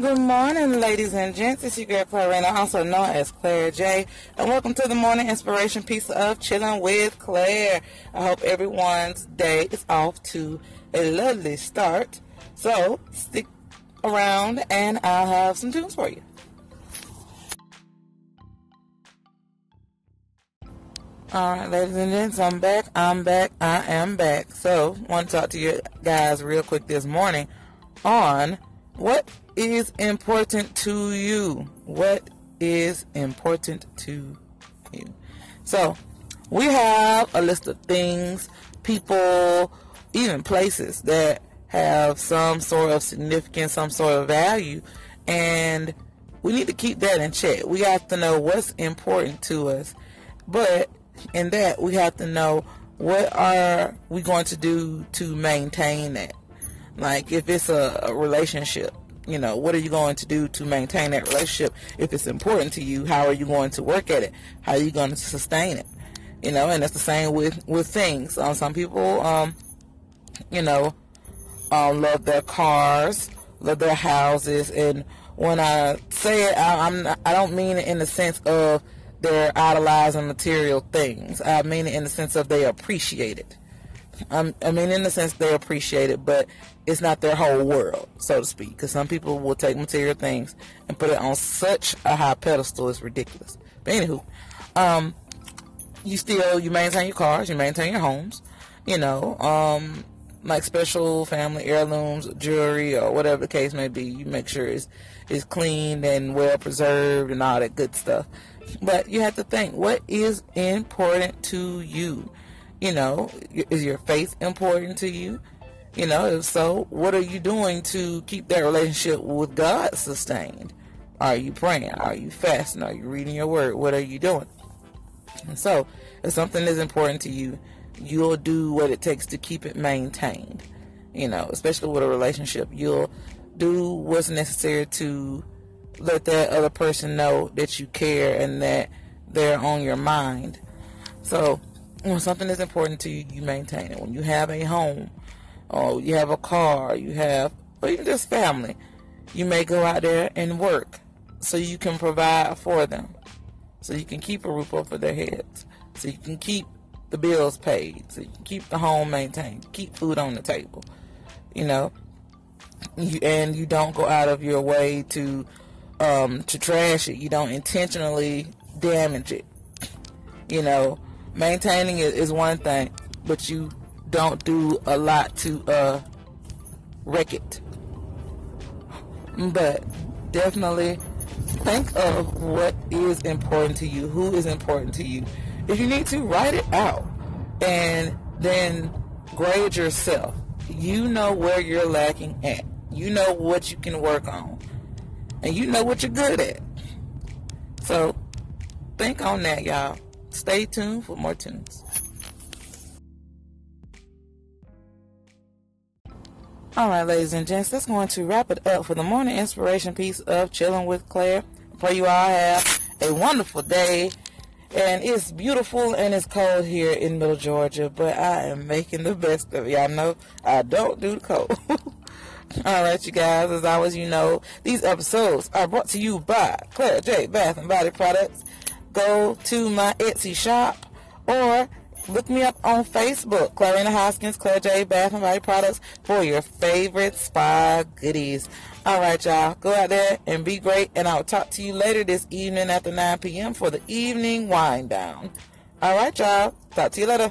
Good morning, ladies and gents. It's your girl Clarena, also known as Claire J. And welcome to the morning inspiration piece of Chilling with Claire. I hope everyone's day is off to a lovely start. So stick around and I'll have some tunes for you. Alright, ladies and gents, I'm back. I'm back. I am back. So, want to talk to you guys real quick this morning on what is important to you? What is important to you? So, we have a list of things, people, even places that have some sort of significance, some sort of value, and we need to keep that in check. We have to know what's important to us, but in that we have to know what are we going to do to maintain that. Like if it's a, a relationship, you know, what are you going to do to maintain that relationship? If it's important to you, how are you going to work at it? How are you going to sustain it? You know, and that's the same with with things. Um, some people, um, you know, um, love their cars, love their houses, and when I say it, I, I'm not, I don't mean it in the sense of they're idolizing material things. I mean it in the sense of they appreciate it. I mean, in the sense they appreciate it, but it's not their whole world, so to speak. Because some people will take material things and put it on such a high pedestal, it's ridiculous. But anywho, um, you still you maintain your cars, you maintain your homes, you know, um, like special family heirlooms, jewelry, or whatever the case may be. You make sure it's it's clean and well preserved and all that good stuff. But you have to think, what is important to you? You know, is your faith important to you? You know, if so, what are you doing to keep that relationship with God sustained? Are you praying? Are you fasting? Are you reading your word? What are you doing? And so, if something is important to you, you'll do what it takes to keep it maintained. You know, especially with a relationship, you'll do what's necessary to let that other person know that you care and that they're on your mind. So, when something is important to you, you maintain it. When you have a home, or you have a car, you have, or even just family, you may go out there and work so you can provide for them, so you can keep a roof over their heads, so you can keep the bills paid, so you can keep the home maintained, keep food on the table, you know, you, and you don't go out of your way to um, to trash it. You don't intentionally damage it. You know, maintaining it is one thing, but you don't do a lot to uh, wreck it. But definitely think of what is important to you, who is important to you. If you need to, write it out and then grade yourself. You know where you're lacking at. You know what you can work on. And you know what you're good at. So think on that, y'all. Stay tuned for more tunes. All right, ladies and gents, that's going to wrap it up for the morning inspiration piece of Chilling with Claire. Pray you all have a wonderful day. And it's beautiful and it's cold here in Middle Georgia, but I am making the best of it. Y'all know I don't do the cold. all right, you guys, as always, you know, these episodes are brought to you by Claire J. Bath and Body Products. Go to my Etsy shop or Look me up on Facebook, Clarena Hoskins, Claire J. Bath and Body Products for your favorite spa goodies. All right, y'all. Go out there and be great. And I'll talk to you later this evening after 9 p.m. for the evening wind down. All right, y'all. Talk to you later.